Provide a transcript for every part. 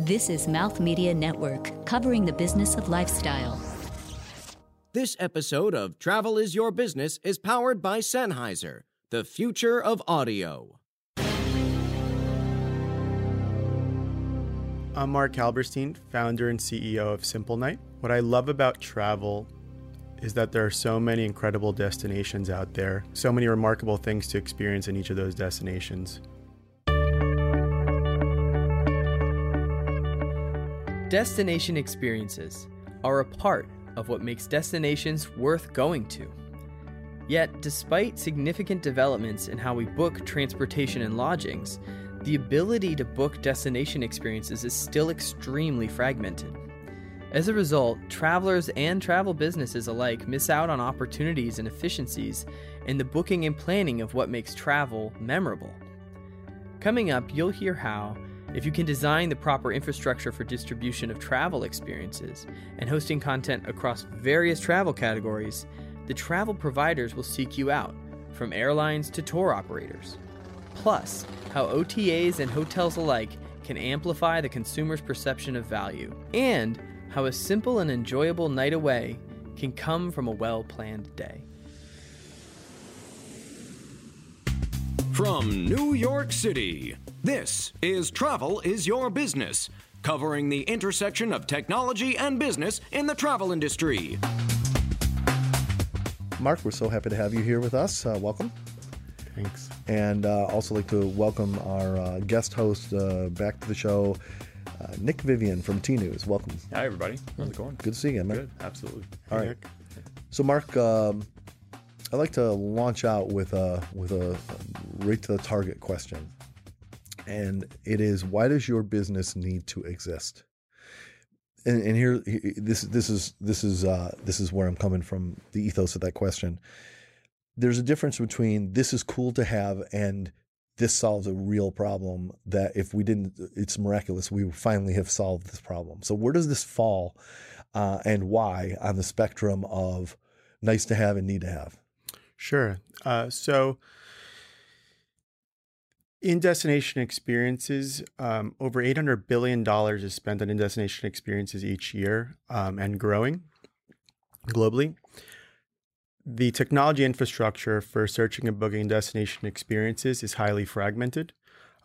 This is Mouth Media Network, covering the business of lifestyle. This episode of Travel is Your Business is powered by Sennheiser, the future of audio. I'm Mark Halberstein, founder and CEO of Simple Night. What I love about travel is that there are so many incredible destinations out there, so many remarkable things to experience in each of those destinations. Destination experiences are a part of what makes destinations worth going to. Yet, despite significant developments in how we book transportation and lodgings, the ability to book destination experiences is still extremely fragmented. As a result, travelers and travel businesses alike miss out on opportunities and efficiencies in the booking and planning of what makes travel memorable. Coming up, you'll hear how if you can design the proper infrastructure for distribution of travel experiences and hosting content across various travel categories, the travel providers will seek you out, from airlines to tour operators. Plus, how OTAs and hotels alike can amplify the consumer's perception of value, and how a simple and enjoyable night away can come from a well planned day. From New York City, this is Travel is Your Business, covering the intersection of technology and business in the travel industry. Mark, we're so happy to have you here with us. Uh, welcome. Thanks. And uh, also like to welcome our uh, guest host uh, back to the show, uh, Nick Vivion from Tnooz. Welcome. Hi, everybody. How's it going? Good to see you, man. Good, absolutely. All right. So, Mark, um, I'd like to launch out with a with a right to the target question, and it is: Why does your business need to exist? And, and here, this this is this is uh, this is where I'm coming from. The ethos of that question. There's a difference between this is cool to have and this solves a real problem that if we didn't, it's miraculous. We finally have solved this problem. So where does this fall, uh, and why on the spectrum of nice to have and need to have? Sure. Uh, so, in destination experiences, um, over $800 billion is spent on in destination experiences each year um, and growing globally. The technology infrastructure for searching and booking destination experiences is highly fragmented.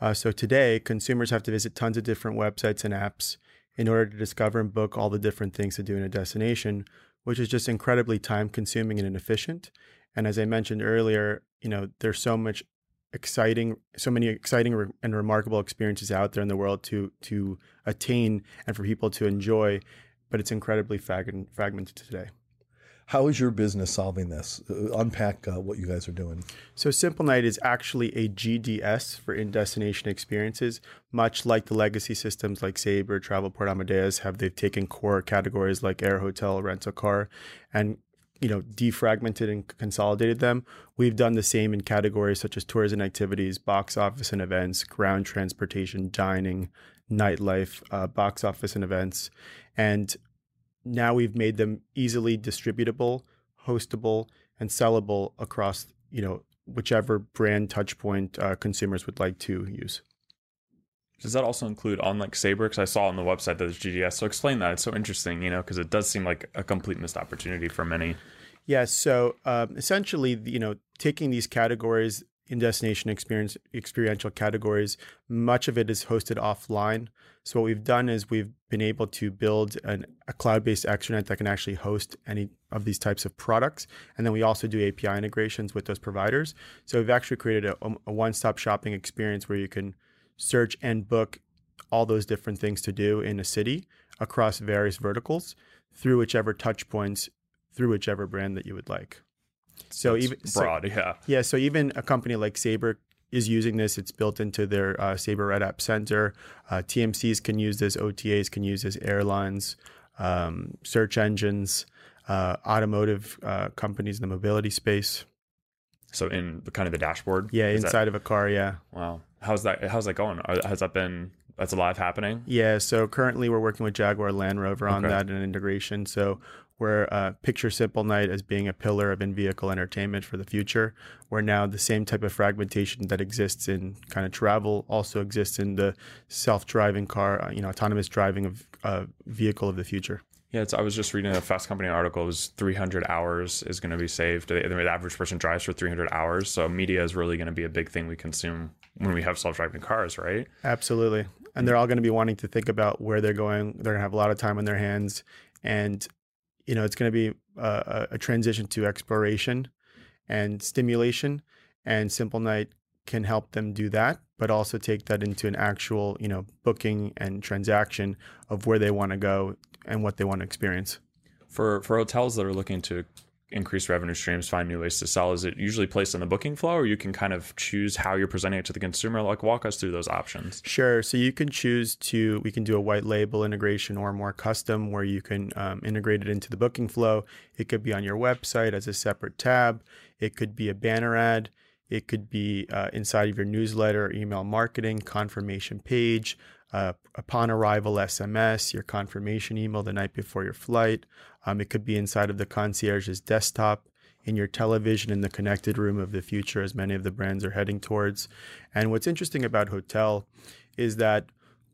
Uh, so, today, consumers have to visit tons of different websites and apps in order to discover and book all the different things to do in a destination, which is just incredibly time consuming and inefficient. And as I mentioned earlier, you know, there's so much exciting, so many exciting and remarkable experiences out there in the world to to attain and for people to enjoy, but it's incredibly frag- fragmented today. How is your business solving this? Uh, unpack uh, what you guys are doing. So, Simple Night is actually a GDS for in destination experiences, much like the legacy systems like Sabre, Travelport, Amadeus have. They've taken core categories like air, hotel, rental car, and you know, defragmented and consolidated them. We've done the same in categories such as tours and activities, box office and events, ground transportation, dining, nightlife, uh, box office and events. And now we've made them easily distributable, hostable, and sellable across, you know, whichever brand touchpoint uh, consumers would like to use. Does that also include on like Sabre? Because I saw on the website that there's GDS. So explain that. It's so interesting, you know, because it does seem like a complete missed opportunity for many. Yeah. So um, essentially, you know, taking these categories in destination experience experiential categories, much of it is hosted offline. So what we've done is we've been able to build an, a cloud-based extranet that can actually host any of these types of products, and then we also do API integrations with those providers. So we've actually created a, a one-stop shopping experience where you can search and book all those different things to do in a city across various verticals through whichever touch points through whichever brand that you would like. So That's even broad, so, yeah. yeah. So even a company like Sabre is using this. It's built into their uh, Sabre Red App Center. Uh, TMCs can use this. OTAs can use this. Airlines, um, search engines, uh, automotive uh, companies in the mobility space. So in the kind of the dashboard. Yeah, Is that- inside of a car. Yeah. wow. How's that? How's that going? Has that been that's a live happening? Yeah. So currently we're working with Jaguar Land Rover on Okay. that and integration. So we're uh, picture Simple Night as being a pillar of in-vehicle entertainment for the future. Where now the same type of fragmentation that exists in kind of travel also exists in the self-driving car, uh, you know, autonomous driving of uh, vehicle of the future. Yeah, it's, I was just reading a Fast Company article. It was 300 hours is going to be saved. The, the average person drives for 300 hours. So media is really going to be a big thing we consume when we have self-driving cars, right? Absolutely. And they're all going to be wanting to think about where they're going. They're going to have a lot of time on their hands. And, you know, it's going to be a, a transition to exploration and stimulation. And Simple Night can help them do that, but also take that into an actual, you know, booking and transaction of where they want to go and what they want to experience. For for hotels that are looking to increase revenue streams, find new ways to sell, is it usually placed in the booking flow, or you can kind of choose how you're presenting it to the consumer? Like, walk us through those options. Sure. So you can choose to, we can do a white label integration or more custom where you can um, integrate it into the booking flow. It could be on your website as a separate tab. It could be a banner ad. It could be uh, inside of your newsletter email marketing, confirmation page, uh, upon arrival SMS, your confirmation email the night before your flight. Um, it could be inside of the concierge's desktop, in your television in the connected room of the future, as many of the brands are heading towards. And what's interesting about hotel is that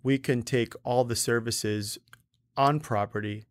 we can take all the services on property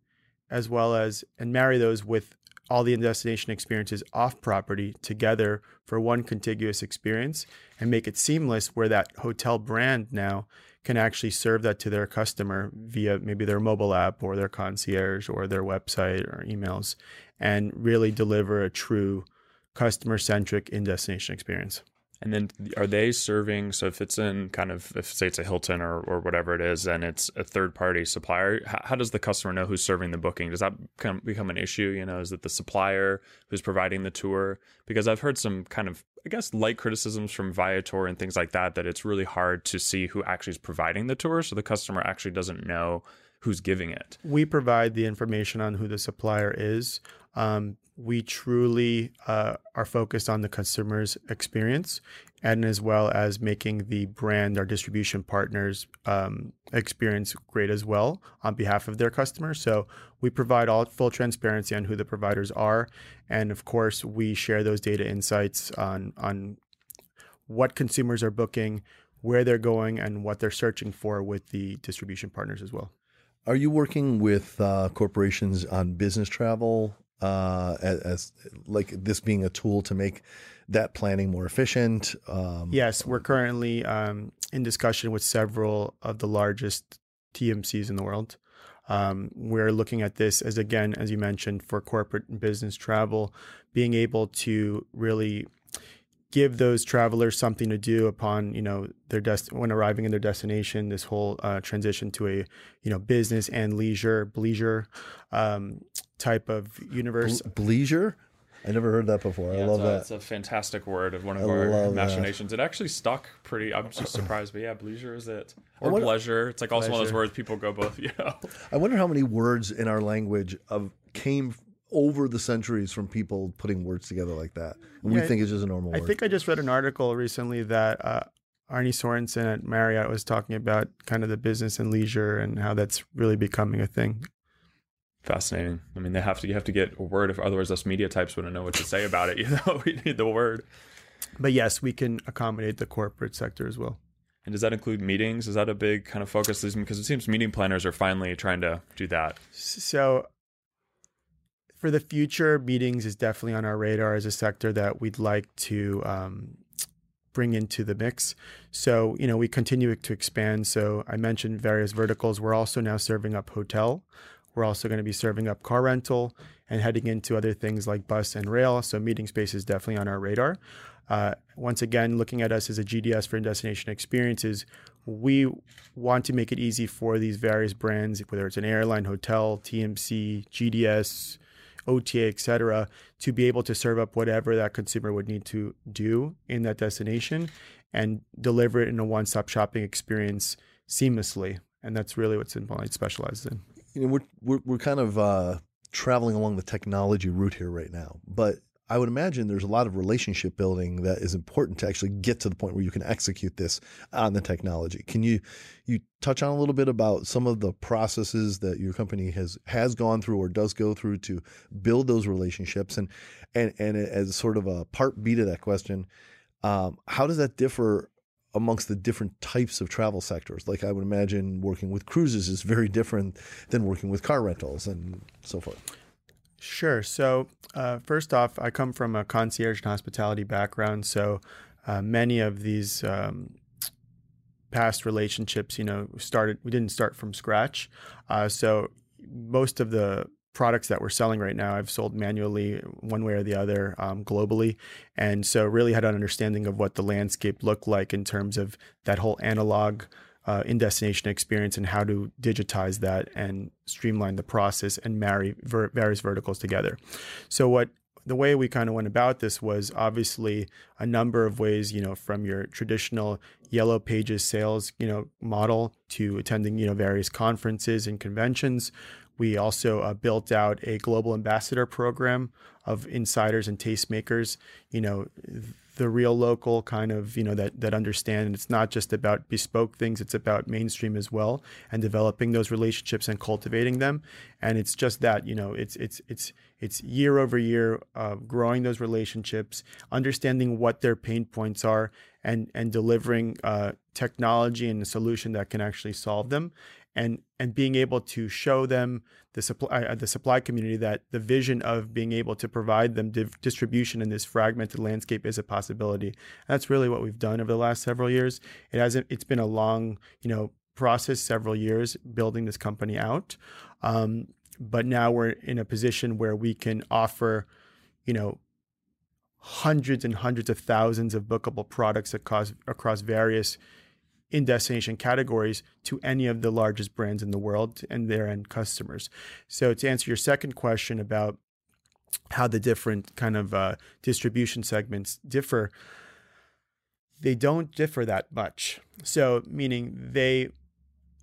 as well as and marry those with all the destination experiences off property together for one contiguous experience and make it seamless where that hotel brand now can actually serve that to their customer via maybe their mobile app or their concierge or their website or emails and really deliver a true customer centric in destination experience. And then are they serving? So if it's in kind of, if say it's a Hilton or, or whatever it is, and it's a third party supplier, how, how does the customer know who's serving the booking? Does that become, become an issue? You know, is it the supplier who's providing the tour? Because I've heard some kind of, I guess, light criticisms from Viator and things like that, that it's really hard to see who actually is providing the tour. So the customer actually doesn't know who's giving it. We provide the information on who the supplier is. Um, we truly uh, are focused on the consumer's experience and as well as making the brand, our distribution partners, um, experience great as well on behalf of their customers. So we provide all full transparency on who the providers are, and of course we share those data insights on on what consumers are booking, where they're going, and what they're searching for with the distribution partners as well. Are you working with uh, corporations on business travel uh, as, as like this being a tool to make that planning more efficient? Um, Yes, we're currently um, in discussion with several of the largest TMCs in the world. Um, we're looking at this as, again, as you mentioned, for corporate and business travel, being able to really give those travelers something to do upon you know their dest- when arriving in their destination this whole uh, transition to a you know business and leisure leisure um, type of universe ble- bleisure. I never heard that before. I love it's a, that. It's a fantastic word of one of I our love that. machinations. It actually stuck pretty. I'm just surprised, but yeah, bleisure is it or wonder- pleasure? It's like also one of those words people go both. You know, I wonder how many words in our language of came over the centuries from people putting words together like that. And we think it's just a normal I word. think I just read an article recently that uh, Arne Sorenson at Marriott was talking about kind of the business and leisure and how that's really becoming a thing. fascinating. I mean, they have to. You have to get a word, if otherwise us media types wouldn't know what to say about it. You know, we need the word. But yes, we can accommodate the corporate sector as well. And does that include meetings? Is that a big kind of focus? Because it seems meeting planners are finally trying to do that. So for the future, meetings is definitely on our radar as a sector that we'd like to um, bring into the mix. So, you know, we continue to expand. So I mentioned various verticals. We're also now serving up hotel. We're also going to be serving up car rental and heading into other things like bus and rail. So meeting space is definitely on our radar. Uh, once again, looking at us as a GDS for destination experiences, we want to make it easy for these various brands, whether it's an airline, hotel, TMC, GDS, OTA, et cetera, to be able to serve up whatever that consumer would need to do in that destination and deliver it in a one-stop shopping experience seamlessly. And that's really what Simple Night specializes in. you know, we're, we're, we're kind of uh, traveling along the technology route here right now. But I would imagine there's a lot of relationship building that is important to actually get to the point where you can execute this on the technology. Can you you touch on a little bit about some of the processes that your company has has gone through or does go through to build those relationships and and and as sort of a part B to that question, um, how does that differ amongst the different types of travel sectors? Like I would imagine working with cruises is very different than working with car rentals and so forth. Sure. So, uh, first off, I come from a concierge and hospitality background. So, uh, many of these um, past relationships, you know, started, we didn't start from scratch. Uh, so, most of the products that we're selling right now, I've sold manually one way or the other um, globally. And so, really had an understanding of what the landscape looked like in terms of that whole analog uh, in destination experience and how to digitize that and streamline the process and marry ver- various verticals together. So, what the way we kind of went about this was obviously a number of ways, you know, from your traditional yellow pages sales, you know, model to attending, you know, various conferences and conventions. We also uh, built out a global ambassador program of insiders and tastemakers. You know, the real local kind of you know that that understand. It's not just about bespoke things it's about mainstream as well and developing those relationships and cultivating them. And it's just that you know it's it's it's it's year over year uh, growing those relationships understanding what their pain points are and and delivering uh, technology and a solution that can actually solve them and and being able to show them the supply uh, the supply community that the vision of being able to provide them div- distribution in this fragmented landscape is a possibility. And that's really what we've done over the last several years. It hasn't. It's been a long, you know, process, several years building this company out. Um, but now we're in a position where we can offer, you know, hundreds and hundreds of thousands of bookable products across across various in destination categories to any of the largest brands in the world and their end customers. So, to answer your second question about how the different kind of uh, distribution segments differ, they don't differ that much. So, meaning they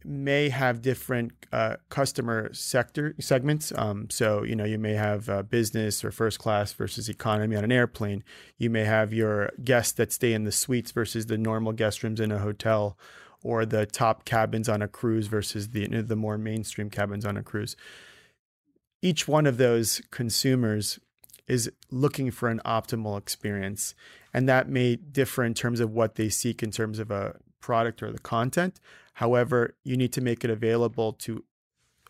may have different uh, customer sector segments. Um, so, you know, you may have uh, business or first class versus economy on an airplane. You may have your guests that stay in the suites versus the normal guest rooms in a hotel, or the top cabins on a cruise versus the the more mainstream cabins on a cruise. Each one of those consumers is looking for an optimal experience, and that may differ in terms of what they seek in terms of a product or the content. However, you need to make it available to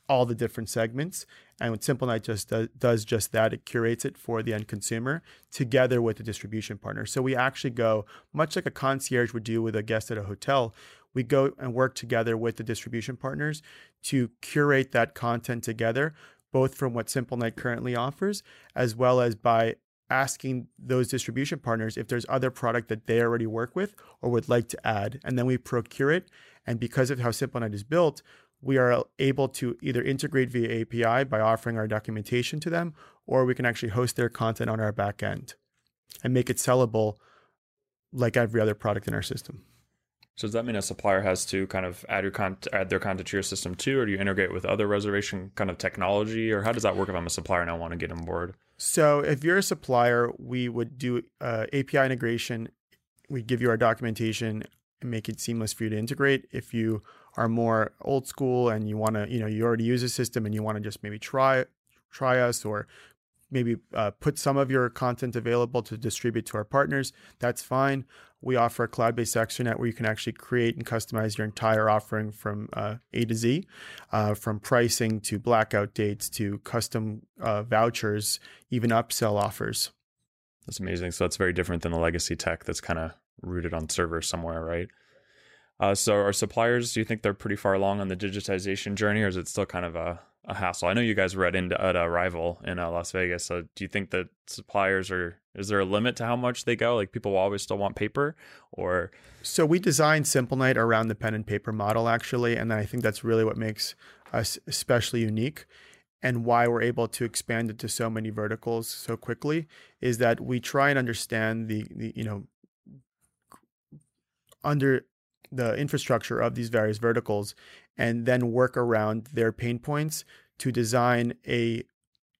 all the different segments. And what Simple Night just does, does just that, it curates it for the end consumer together with the distribution partner. So we actually go much like a concierge would do with a guest at a hotel. We go and work together with the distribution partners to curate that content together, both from what Simple Night currently offers, as well as by asking those distribution partners if there's other product that they already work with or would like to add. And then we procure it. And because of how SimpleNight is built, we are able to either integrate via API by offering our documentation to them, or we can actually host their content on our back end and make it sellable like every other product in our system. So does that mean a supplier has to kind of add your con- add their content to your system too, or do you integrate with other reservation kind of technology, or how does that work if I'm a supplier and I want to get on board? So if you're a supplier, we would do uh, API integration. We give you our documentation and make it seamless for you to integrate. If you are more old school and you want to, you know, you already use a system and you want to just maybe try try us or maybe uh, put some of your content available to distribute to our partners, that's fine. We offer a cloud based extranet where you can actually create and customize your entire offering from uh, A to Z, uh, from pricing to blackout dates to custom uh, vouchers, even upsell offers. That's amazing. So that's very different than the legacy tech that's kind of rooted on servers somewhere, right? Uh, so, our suppliers, do you think they're pretty far along on the digitization journey, or is it still kind of a a hassle. I know you guys read into at Arival in uh, Las Vegas. So do you think that suppliers are is there a limit to how much they go? Like people will always still want paper or So we designed Simple Night around the pen and paper model actually, and I think that's really what makes us especially unique and why we're able to expand it to so many verticals so quickly is that we try and understand the, the you know under the infrastructure of these various verticals and then work around their pain points to design a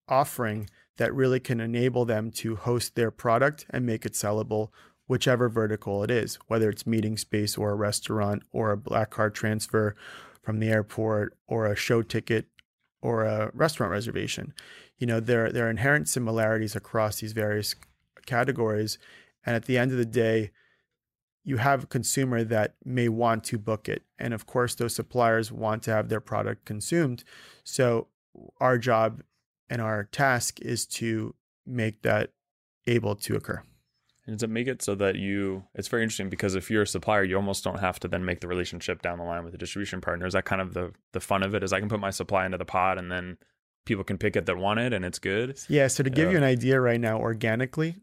offering that really can enable them to host their product and make it sellable whichever vertical it is, whether it's meeting space or a restaurant or a black card transfer from the airport or a show ticket or a restaurant reservation. You know, there there are inherent similarities across these various categories and at the end of the day, you have a consumer that may want to book it. And of course, those suppliers want to have their product consumed. So, our job and our task is to make that able to occur. And does it make it so that you, it's very interesting because if you're a supplier, you almost don't have to then make the relationship down the line with the distribution partner. Is that kind of the, the fun of it? Is I can put my supply into the pot and then people can pick it that want it and it's good? Yeah. So, to give you an idea right now, organically,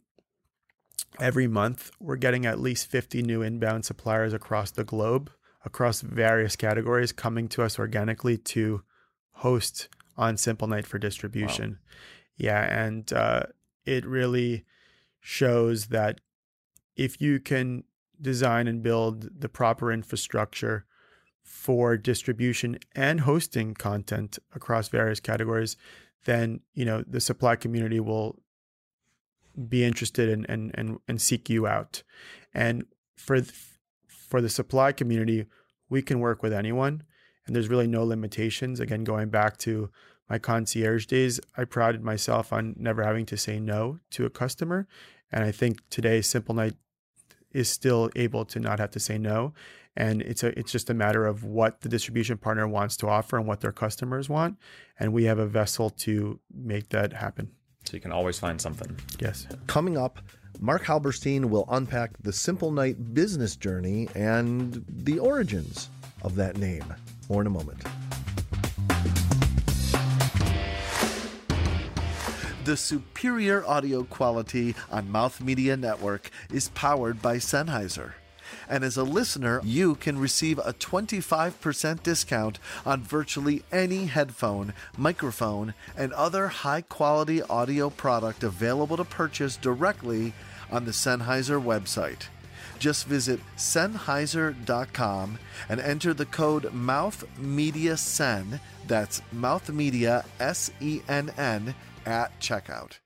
every month we're getting at least 50 new inbound suppliers across the globe across various categories coming to us organically to host on simple night for distribution wow. yeah and uh, it really shows that if you can design and build the proper infrastructure for distribution and hosting content across various categories then you know the supply community will be interested in and and and seek you out. And for for the supply community, we can work with anyone, and there's really no limitations. Again, going back to my concierge days, I prided myself on never having to say no to a customer, and I think today Simple Night is still able to not have to say no and it's a it's just a matter of what the distribution partner wants to offer and what their customers want and we have a vessel to make that happen so you can always find something. Yes. Coming up, Mark Halberstein will unpack the Simple Night business journey and the origins of that name. More in a moment. The superior audio quality on Mouth Media Network is powered by Sennheiser. And as a listener, you can receive a 25% discount on virtually any headphone, microphone, and other high quality audio product available to purchase directly on the Sennheiser website. Just visit Sennheiser.com and enter the code MouthMediaSenn, that's MouthMedia S E N N, at checkout.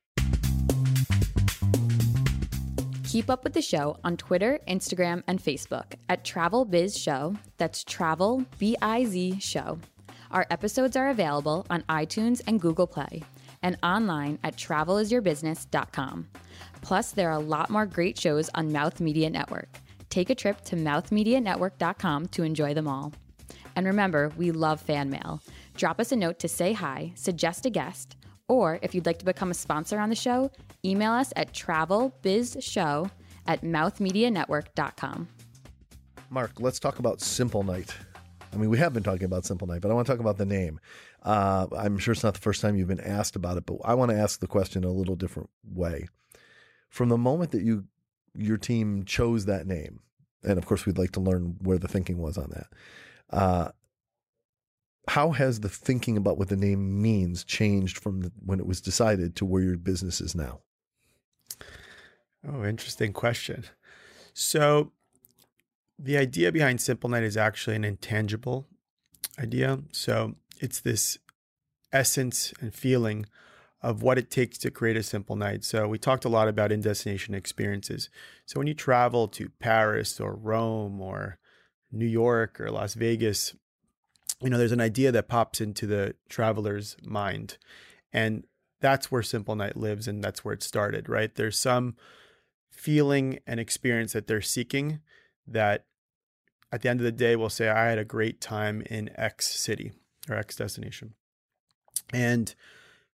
Keep up with the show on Twitter, Instagram, and Facebook at Travel Biz Show. That's Travel B I Z Show. Our episodes are available on iTunes and Google Play and online at travelisyourbusiness.com. Plus, there are a lot more great shows on Mouth Media Network. Take a trip to mouthmedianetwork.com to enjoy them all. And remember, we love fan mail. Drop us a note to say hi, suggest a guest, or if you'd like to become a sponsor on the show, email us at travelbizshow at mouthmedianetwork.com. Mark, let's talk about Simple Night. I mean, we have been talking about Simple Night, but I want to talk about the name. Uh, I'm sure it's not the first time you've been asked about it, but I want to ask the question a little different way. From the moment that you your team chose that name, and of course, we'd like to learn where the thinking was on that. Uh, how has the thinking about what the name means changed from the, when it was decided to where your business is now? Oh, interesting question. So, the idea behind Simple Night is actually an intangible idea. So, it's this essence and feeling of what it takes to create a simple night. So, we talked a lot about in destination experiences. So, when you travel to Paris or Rome or New York or Las Vegas, you know, there's an idea that pops into the traveler's mind. And that's where Simple Night lives and that's where it started, right? There's some feeling and experience that they're seeking that at the end of the day will say, I had a great time in X city or X destination. And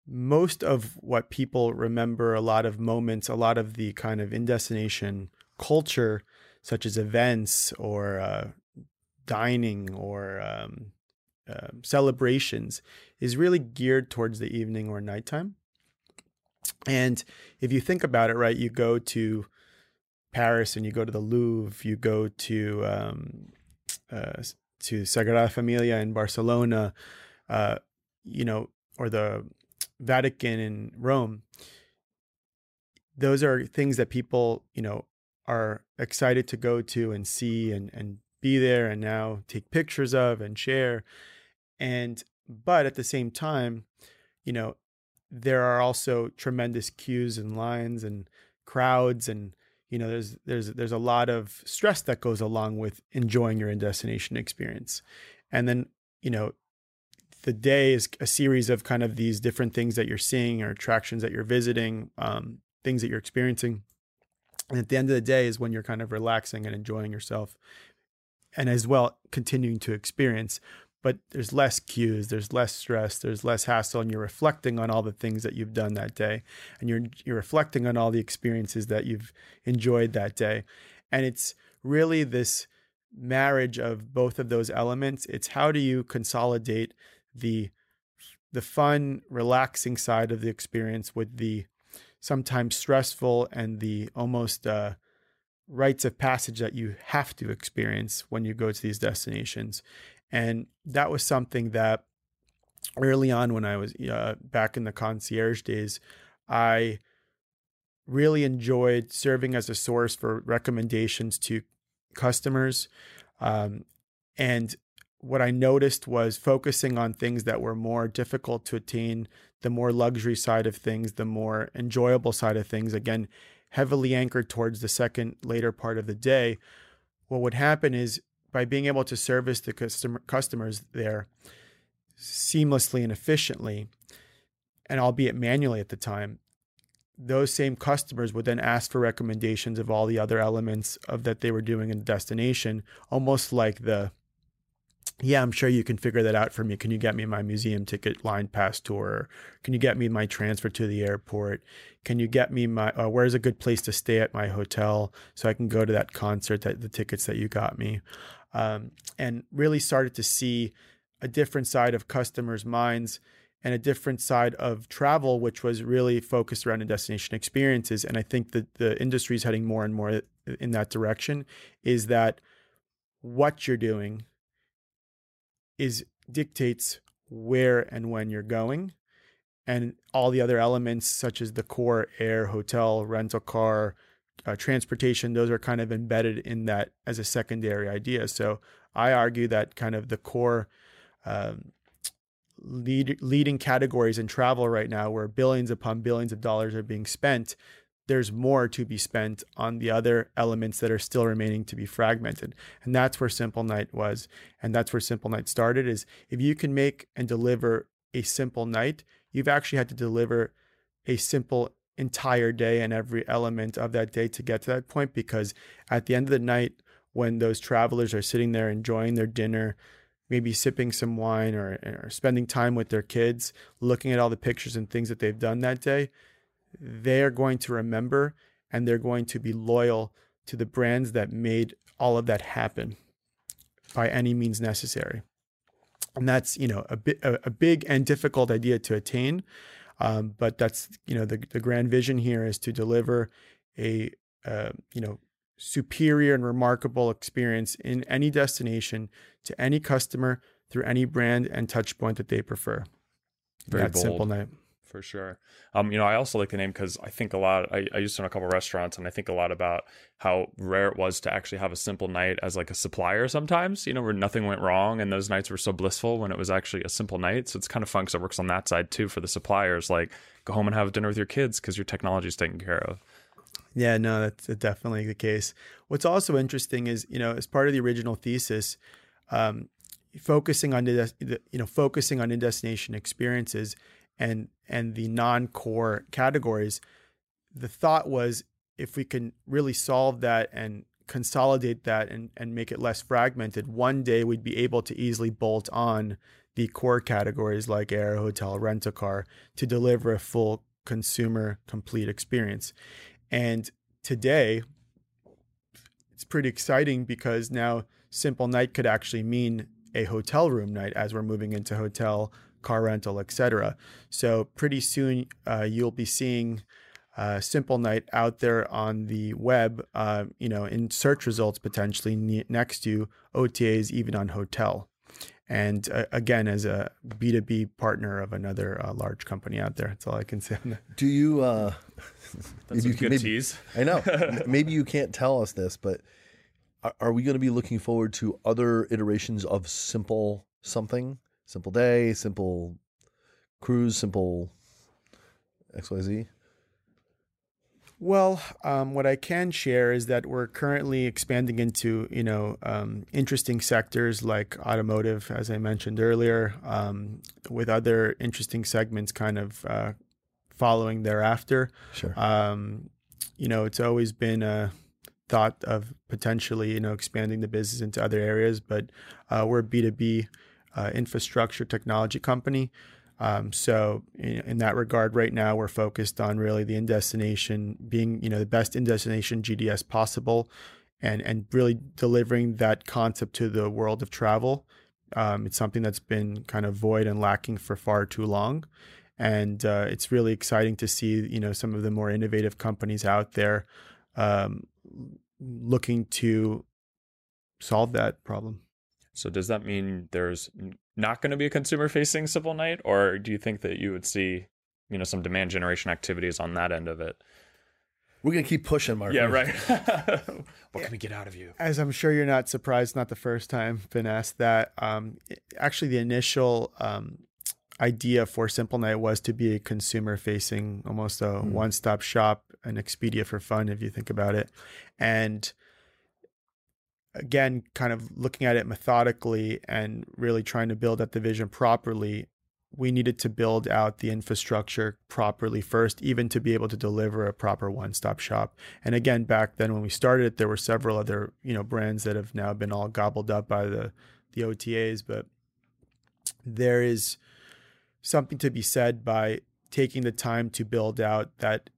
most of what people remember, a lot of moments, a lot of the kind of in destination culture, such as events or uh, dining or um, um, celebrations is really geared towards the evening or nighttime. And if you think about it, right, you go to Paris and you go to the Louvre, you go to um, uh, to Sagrada Familia in Barcelona, uh, you know, or the Vatican in Rome. Those are things that people, you know, are excited to go to and see and and be there and now take pictures of and share. And but at the same time, you know, there are also tremendous queues and lines and crowds and you know there's there's there's a lot of stress that goes along with enjoying your in destination experience. And then you know the day is a series of kind of these different things that you're seeing or attractions that you're visiting um, things that you're experiencing. And at the end of the day is when you're kind of relaxing and enjoying yourself and as well continuing to experience but there's less queues, there's less stress, there's less hassle, and you're reflecting on all the things that you've done that day, and you're you're reflecting on all the experiences that you've enjoyed that day, and it's really this marriage of both of those elements. It's how do you consolidate the the fun, relaxing side of the experience with the sometimes stressful and the almost uh, rites of passage that you have to experience when you go to these destinations. And that was something that early on when I was uh, back in the concierge days, I really enjoyed serving as a source for recommendations to customers. Um, and what I noticed was focusing on things that were more difficult to attain, the more luxury side of things, the more enjoyable side of things, again, heavily anchored towards the second later part of the day. What would happen is by being able to service the customer, customers there seamlessly and efficiently, and albeit manually at the time, those same customers would then ask for recommendations of all the other elements of that they were doing in destination, almost like the yeah, I'm sure you can figure that out for me. Can you get me my museum ticket line pass tour? Can you get me my transfer to the airport? Can you get me my uh, where's a good place to stay at my hotel so I can go to that concert that the tickets that you got me? Um, and really started to see a different side of customers' minds and a different side of travel, which was really focused around the destination experiences. And I think that the industry is heading more and more in that direction. Is that what you're doing is dictates where and when you're going, and all the other elements such as the core air, hotel, rental car, uh, transportation, those are kind of embedded in that as a secondary idea. So I argue that kind of the core um, lead, leading categories in travel right now, where billions upon billions of dollars are being spent, there's more to be spent on the other elements that are still remaining to be fragmented. And that's where Simple Night was. And that's where Simple Night started is if you can make and deliver a simple night, you've actually had to deliver a simple entire day and every element of that day to get to that point because at the end of the night when those travelers are sitting there enjoying their dinner maybe sipping some wine or, or spending time with their kids looking at all the pictures and things that they've done that day they're going to remember and they're going to be loyal to the brands that made all of that happen by any means necessary. And that's you know a, bit, a, a big and difficult idea to attain um, but that's you know the the grand vision here is to deliver a uh, you know superior and remarkable experience in any destination to any customer through any brand and touch point that they prefer. Very that bold. simple night for sure. Um, you know, I also like the name because I think a lot. I, I used to own a couple restaurants, and I think a lot about how rare it was to actually have a simple night as like a supplier. Sometimes, you know, where nothing went wrong, and those nights were so blissful when it was actually a simple night. So it's kind of fun because it works on that side too for the suppliers. Like, go home and have dinner with your kids because your technology is taken care of. Yeah, no, that's definitely the case. What's also interesting is, you know, as part of the original thesis, um, focusing on the, you know, focusing on in destination experiences and and the non-core categories the thought was if we can really solve that and consolidate that and, and make it less fragmented one day we'd be able to easily bolt on the core categories like air hotel rent a car to deliver a full consumer complete experience. And today it's pretty exciting because now simple night could actually mean a hotel room night as we're moving into hotel car rental, etc. So pretty soon uh, you'll be seeing uh, Simple Night out there on the web, uh, you know, in search results potentially ne- next to OTAs, even on hotel. And uh, again, as a B2B partner of another uh, large company out there, that's all I can say. Do you? Uh, That's a you good maybe, tease. I know. maybe you can't tell us this, but are, are we going to be looking forward to other iterations of simple something? Simple day, simple cruise, simple XYZ? Well, um, what I can share is that we're currently expanding into you know um, interesting sectors like automotive, as I mentioned earlier, um, with other interesting segments kind of uh, following thereafter. Sure. Um, you know, it's always been a thought of potentially you know expanding the business into other areas, but uh, we're B two B uh, infrastructure technology company. Um, so in, in, that regard, right now we're focused on really the in destination being, you know, the best in destination GDS possible, and and really delivering that concept to the world of travel. Um, it's something that's been kind of void and lacking for far too long, and uh, it's really exciting to see, you know, some of the more innovative companies out there um, looking to solve that problem. So does that mean there's not going to be a consumer facing Simple Night, or do you think that you would see, you know, some demand generation activities on that end of it? We're gonna keep pushing, Mark. Yeah, right. what can we get out of you? As I'm sure you're not surprised, not the first time been asked that. Um, actually, the initial um, idea for Simple Night was to be a consumer facing, almost a mm. one stop shop, an Expedia for fun, if you think about it, and again, kind of looking at it methodically and really trying to build that division properly, we needed to build out the infrastructure properly first, even to be able to deliver a proper one-stop shop. And again, back then when we started, there were several other you know brands that have now been all gobbled up by the the OTAs, but there is something to be said by taking the time to build out that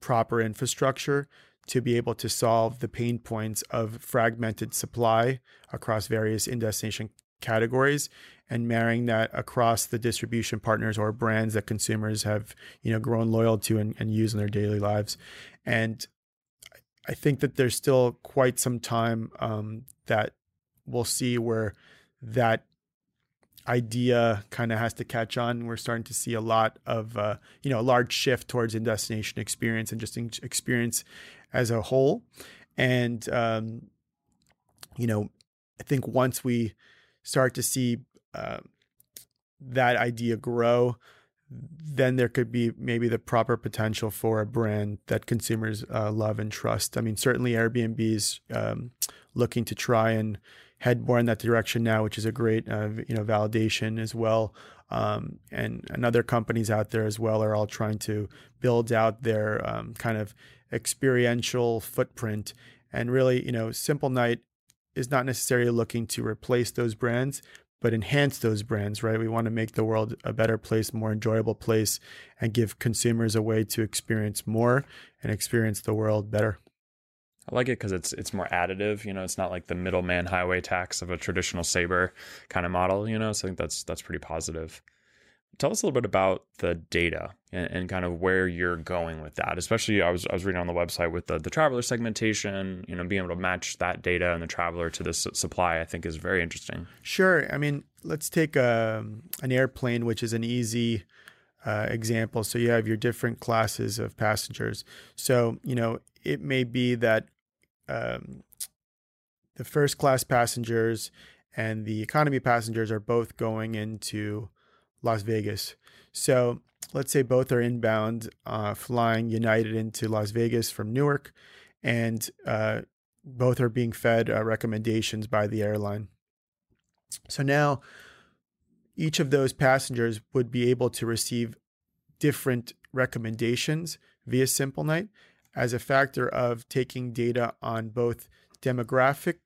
proper infrastructure to be able to solve the pain points of fragmented supply across various in destination categories and marrying that across the distribution partners or brands that consumers have you know grown loyal to and, and use in their daily lives and i think that there's still quite some time um, that we'll see where that idea kind of has to catch on. We're starting to see a lot of, uh, you know, a large shift towards in destination experience and just experience as a whole. And, um, you know, I think once we start to see uh, that idea grow, then there could be maybe the proper potential for a brand that consumers uh, love and trust. I mean, certainly Airbnb is um, looking to try and head more in that direction now, which is a great uh, you know validation as well. Um, and and other companies out there as well are all trying to build out their um, kind of experiential footprint. And really, you know, Simple Night is not necessarily looking to replace those brands, but enhance those brands, right? We want to make the world a better place, more enjoyable place, and give consumers a way to experience more and experience the world better. I like it because it's it's more additive. You know, it's not like the middleman highway tax of a traditional Sabre kind of model. You know, so I think that's that's pretty positive tell us a little bit about the data and, and, kind of where you're going with that. Especially, I was I was reading on the website with the the traveler segmentation. You know, being able to match that data and the traveler to the supply, I think, is very interesting. Sure. I mean, let's take a, um, an airplane, which is an easy uh, example. So you have your different classes of passengers. So you know, it may be that um, the first class passengers and the economy passengers are both going into Las Vegas. So let's say both are inbound, uh, flying United into Las Vegas from Newark, and uh, both are being fed uh, recommendations by the airline. So now each of those passengers would be able to receive different recommendations via Simple Night as a factor of taking data on both demographic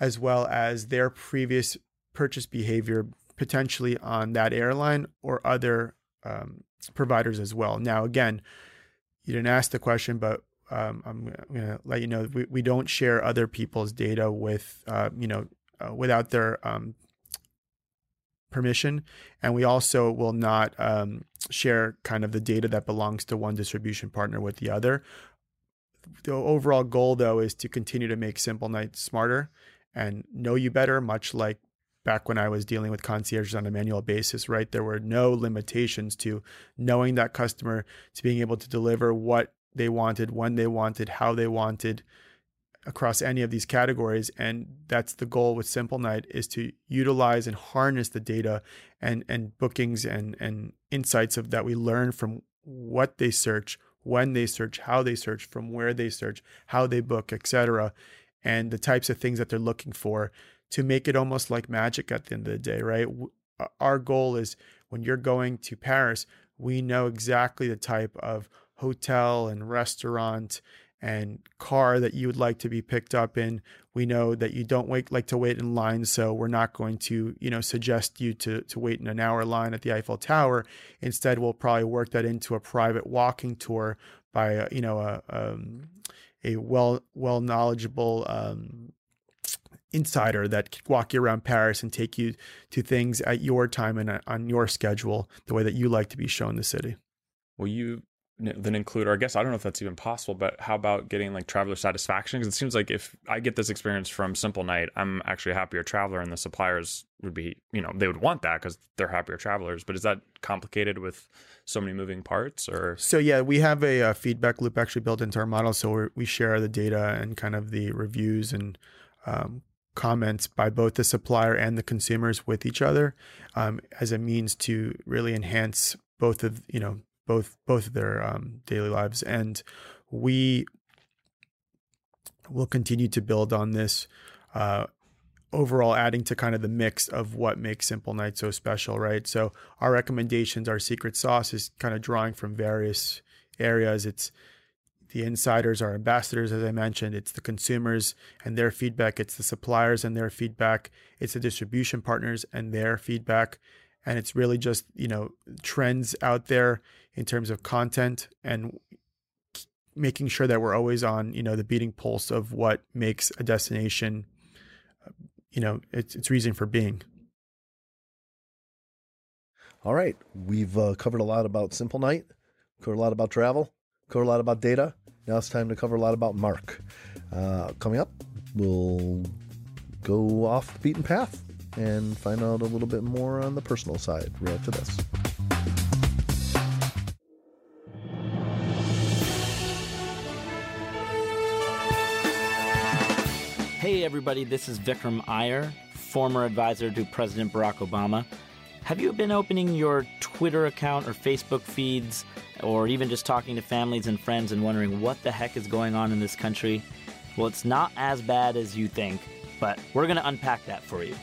as well as their previous purchase behavior potentially on that airline or other um, providers as well. Now, again, you didn't ask the question, but um, I'm going to let you know we, we don't share other people's data with, uh, you know, uh, without their um, permission. And we also will not um, share kind of the data that belongs to one distribution partner with the other. The overall goal, though, is to continue to make Simple Night smarter and know you better, much like back when I was dealing with concierges on a manual basis, right? There were no limitations to knowing that customer, to being able to deliver what they wanted, when they wanted, how they wanted across any of these categories. And that's the goal with Simple Night is to utilize and harness the data and, and bookings and, and insights of that we learn from what they search, when they search, how they search, from where they search, how they book, etc., and the types of things that they're looking for to make it almost like magic at the end of the day, right? Our goal is when you're going to Paris, we know exactly the type of hotel and restaurant and car that you would like to be picked up in. We know that you don't wait like to wait in line, so we're not going to, you know, suggest you to to wait in an hour line at the Eiffel Tower. Instead, we'll probably work that into a private walking tour by, a, you know, a um, a well well knowledgeable um, insider that can walk you around Paris and take you to things at your time and uh, on your schedule, the way that you like to be shown the city. Will you then include, or I guess I don't know if that's even possible, but how about getting like traveler satisfaction? Because it seems like if I get this experience from Simple Night, I'm actually a happier traveler, and the suppliers would be, you know, they would want that because they're happier travelers. But is that complicated with so many moving parts, or? So yeah, we have a, a feedback loop actually built into our model, so we share the data and kind of the reviews and um, comments by both the supplier and the consumers with each other um, as a means to really enhance both of you know both both of their um, daily lives. And we will continue to build on this uh, overall adding to kind of the mix of what makes simple night so special right? So our recommendations our secret sauce is kind of drawing from various areas. It's the insiders are ambassadors, as I mentioned. It's the consumers and their feedback. It's the suppliers and their feedback. It's the distribution partners and their feedback. And it's really just, you know, trends out there in terms of content and making sure that we're always on, you know, the beating pulse of what makes a destination, you know, it's, it's reason for being. All right. We've uh, covered a lot about Simple Night, covered a lot about travel covered a lot about data. Now it's time to cover a lot about Mark. Uh, coming up, we'll go off the beaten path and find out a little bit more on the personal side right after this. Hey, everybody, this is Vikram Iyer, former advisor to President Barack Obama. Have you been opening your Twitter account or Facebook feeds? or even just talking to families and friends and wondering what the heck is going on in this country? Well, it's not as bad as you think, but we're going to unpack that for you.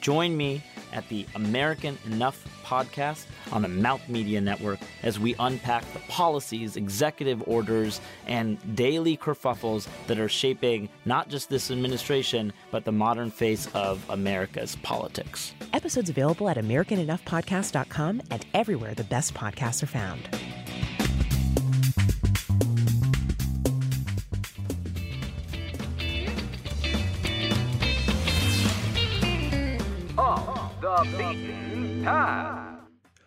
Join me at the American Enough podcast on the Mouth Media Network as we unpack the policies, executive orders, and daily kerfuffles that are shaping not just this administration, but the modern face of America's politics. Episodes available at AmericanEnoughPodcast.com and everywhere the best podcasts are found. Beaten path.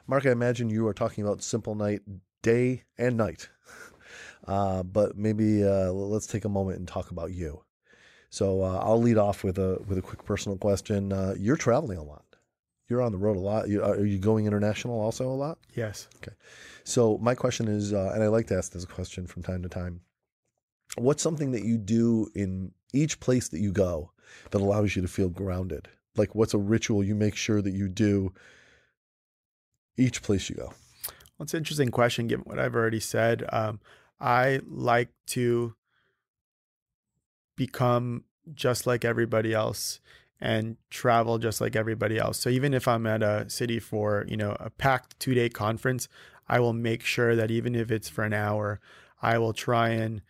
Mark, I imagine you are talking about Simple Night day and night. Uh, but maybe uh, let's take a moment and talk about you. So uh, I'll lead off with a with a quick personal question. Uh, you're traveling a lot. You're on the road a lot. You, are you going international also a lot? Yes. Okay. So my question is, uh, and I like to ask this question from time to time. What's something that you do in each place that you go that allows you to feel grounded? Like what's a ritual you make sure that you do each place you go? Well, it's an interesting question given what I've already said. Um, I like to become just like everybody else and travel just like everybody else. So even if I'm at a city for, you know, a packed 2-day conference, I will make sure that even if it's for an hour, I will try and,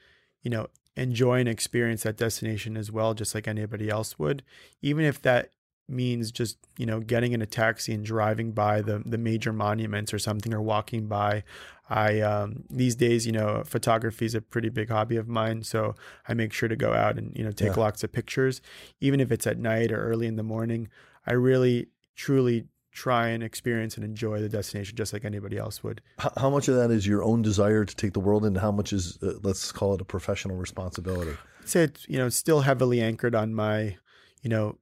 you know, enjoy and experience that destination as well just like anybody else would. Even if that means just you know getting in a taxi and driving by the the major monuments or something or walking by. I um, these days you know photography is a pretty big hobby of mine so i make sure to go out and you know take yeah. lots of pictures. Even if it's at night or early in the morning i really truly try and experience and enjoy the destination just like anybody else would. How much of that is your own desire to take the world and how much is uh, let's call it a professional responsibility? I'd say it's you know still heavily anchored on my you know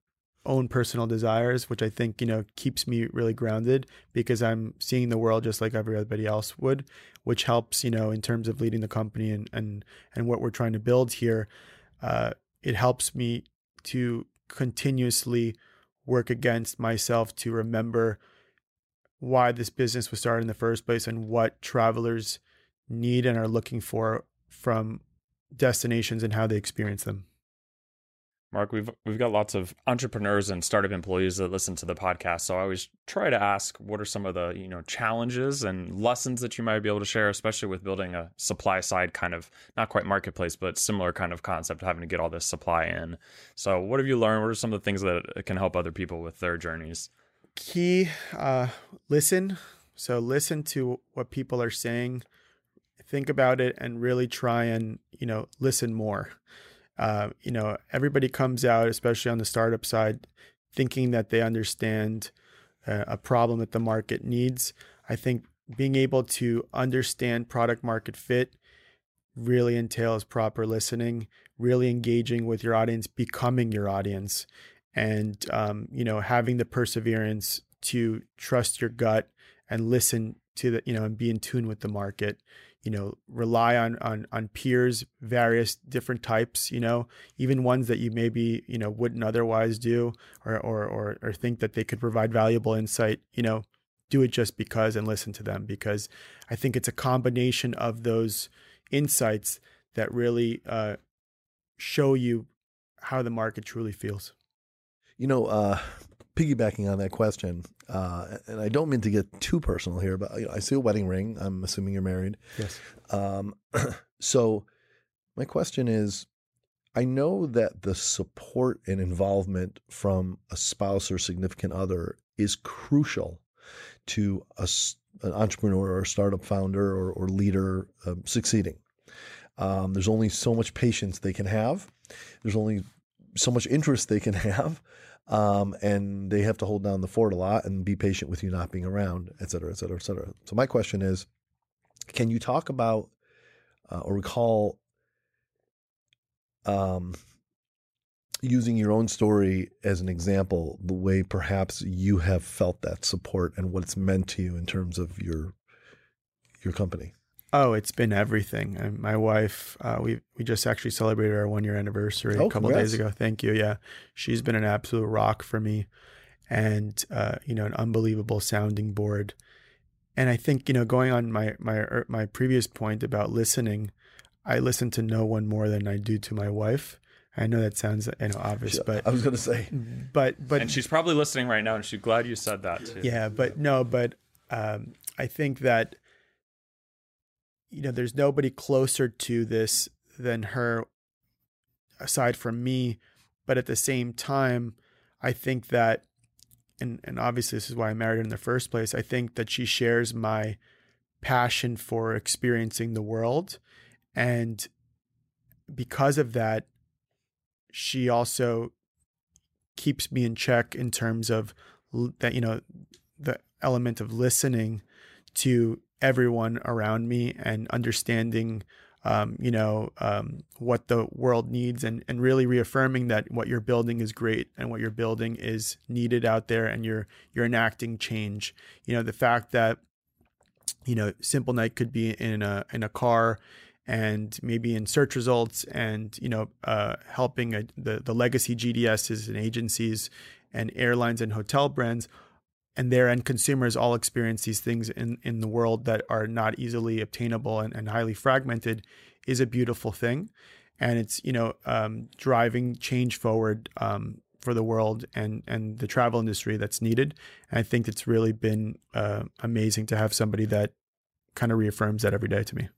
own personal desires, which I think, you know, keeps me really grounded because I'm seeing the world just like everybody else would, which helps, you know, in terms of leading the company and and and what we're trying to build here. Uh, it helps me to continuously work against myself to remember why this business was started in the first place and what travelers need and are looking for from destinations and how they experience them. Mark, we've we've got lots of entrepreneurs and startup employees that listen to the podcast. So I always try to ask what are some of the, you know, challenges and lessons that you might be able to share, especially with building a supply side kind of not quite marketplace, but similar kind of concept, having to get all this supply in. So what have you learned? What are some of the things that can help other people with their journeys? Key, uh, listen. So listen to what people are saying, think about it, and really try and you know listen more. Uh, you know, everybody comes out, especially on the startup side, thinking that they understand uh, a problem that the market needs. I think being able to understand product market fit really entails proper listening, really engaging with your audience, becoming your audience, and um, you know having the perseverance to trust your gut and listen to the you know and be in tune with the market you know rely on on on peers various different types you know even ones that you maybe you know wouldn't otherwise do or or or, or think that they could provide valuable insight you know do it just because and listen to them. Because i think it's a combination of those insights that really uh, show you how the market truly feels. You know uh piggybacking on that question, uh, and I don't mean to get too personal here, but you know, I see a wedding ring. I'm assuming you're married. Yes. Um, so my question is, I know that the support and involvement from a spouse or significant other is crucial to a, an entrepreneur or a startup founder or, or leader um, succeeding. Um, there's only so much patience they can have. There's only so much interest they can have. Um, and they have to hold down the fort a lot and be patient with you not being around, et cetera, et cetera, et cetera. So my question is, can you talk about uh, or recall um, using your own story as an example, the way perhaps you have felt that support and what it's meant to you in terms of your your company? Oh, it's been everything. And my wife, uh, we we just actually celebrated our one year anniversary oh, a couple days ago. Thank you. Yeah, she's been an absolute rock for me, and uh, you know, an unbelievable sounding board. And I think you know, going on my my er, my previous point about listening, I listen to no one more than I do to my wife. I know that sounds you know obvious, but I was going to say, but but and she's probably listening right now, and she's glad you said that too. Yeah, but no, but um, I think that you know, there's nobody closer to this than her aside from me. But at the same time, I think that, and, and obviously this is why I married her in the first place, I think that she shares my passion for experiencing the world. And because of that, she also keeps me in check in terms of that, you know, the element of listening to everyone around me and understanding um, you know um, what the world needs and, and really reaffirming that what you're building is great and what you're building is needed out there and you're you're enacting change. You know the fact that you know simple night could be in a in a car and maybe in search results and you know uh, helping a, the the legacy GDSs and agencies and airlines and hotel brands and their end consumers all experience these things in, in the world that are not easily obtainable and, and highly fragmented is a beautiful thing. And it's, you know, um, driving change forward um, for the world and, and the travel industry that's needed. And I think it's really been uh, amazing to have somebody that kind of reaffirms that every day to me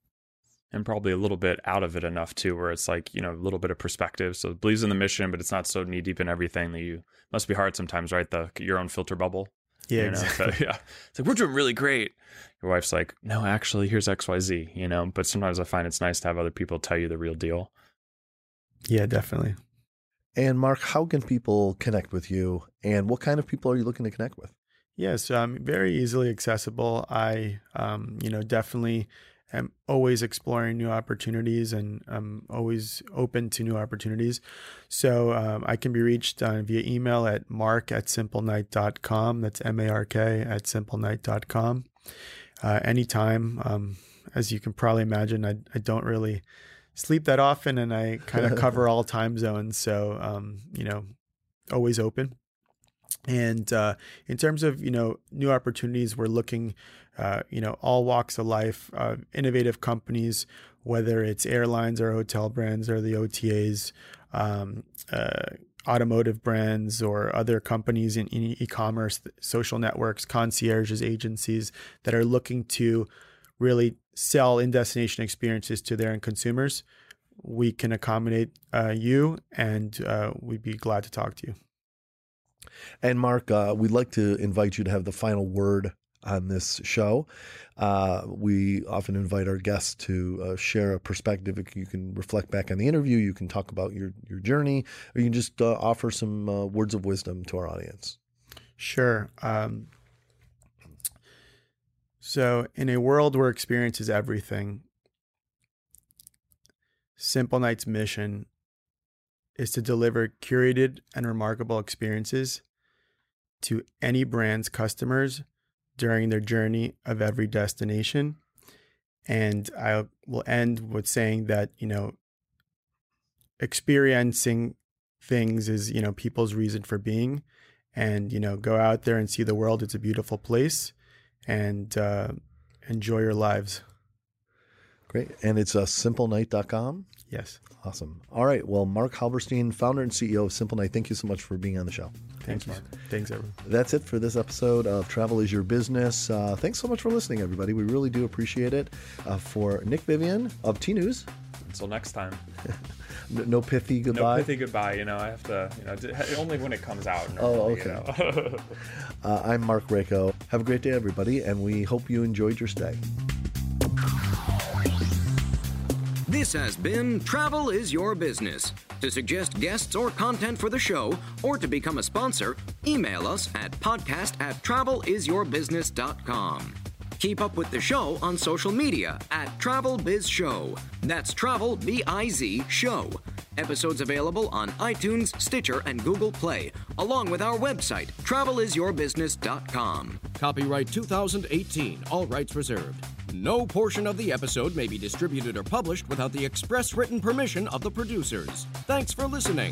and probably a little bit out of it enough too, where it's like you know a little bit of perspective. So it believes in the mission, but it's not so knee deep in everything that you must be hard sometimes, right? The your own filter bubble. Yeah, exactly. So, yeah. It's like, we're doing really great. Your wife's like, no, actually, here's XYZ, you know? But sometimes I find it's nice to have other people tell you the real deal. Yeah, definitely. And Mark, how can people connect with you? And what kind of people are you looking to connect with? Yes, um, very easily accessible. I, um, you know, definitely am always exploring new opportunities and I'm always open to new opportunities. So um, I can be reached uh, via email at mark at simplenight.com. That's M A R K at simplenight.com. Uh, anytime. Um, as you can probably imagine, I, I don't really sleep that often and I kind of cover all time zones. So, um, you know, always open. And uh, in terms of you know new opportunities, we're looking, uh, you know, all walks of life, uh, innovative companies, whether it's airlines or hotel brands or the OTAs, um, uh, automotive brands or other companies in, in e-commerce, social networks, concierges, agencies that are looking to really sell in-destination experiences to their end consumers. We can accommodate uh, you, and uh, we'd be glad to talk to you. And Mark, uh, we'd like to invite you to have the final word on this show. Uh, we often invite our guests to uh, share a perspective. You can reflect back on the interview. You can talk about your your journey, or you can just uh, offer some uh, words of wisdom to our audience. Sure. Um, so, in a world where experience is everything, Simple Night's mission is to deliver curated and remarkable experiences to any brand's customers during their journey of every destination. And I will end with saying that, you know, experiencing things is, you know, people's reason for being. And, you know, go out there and see the world. It's a beautiful place and uh, enjoy your lives. Great. And it's uh, simplenight.com? Yes. Awesome. All right. Well, Mark Halberstein, founder and CEO of Simple Night, thank you so much for being on the show. Thanks, Mark. Thanks, everyone. That's it for this episode of Travel is Your Business. Uh, thanks so much for listening, everybody. We really do appreciate it. Uh, for Nick Vivion of Tnooz. Until next time. no, no, pithy goodbye. No pithy goodbye. You know, I have to. You know, only when it comes out. Normally, oh, okay. You know? uh, I'm Mark Rako. Have a great day, everybody, and we hope you enjoyed your stay. This has been Travel is Your Business. To suggest guests or content for the show, or to become a sponsor, email us at podcast at travelisyourbusiness.com. Keep up with the show on social media at Travel Biz Show. That's Travel B I Z Show. Episodes available on iTunes, Stitcher, and Google Play, along with our website, travelisyourbusiness.com. Copyright 2018, all rights reserved. No portion of the episode may be distributed or published without the express written permission of the producers. Thanks for listening.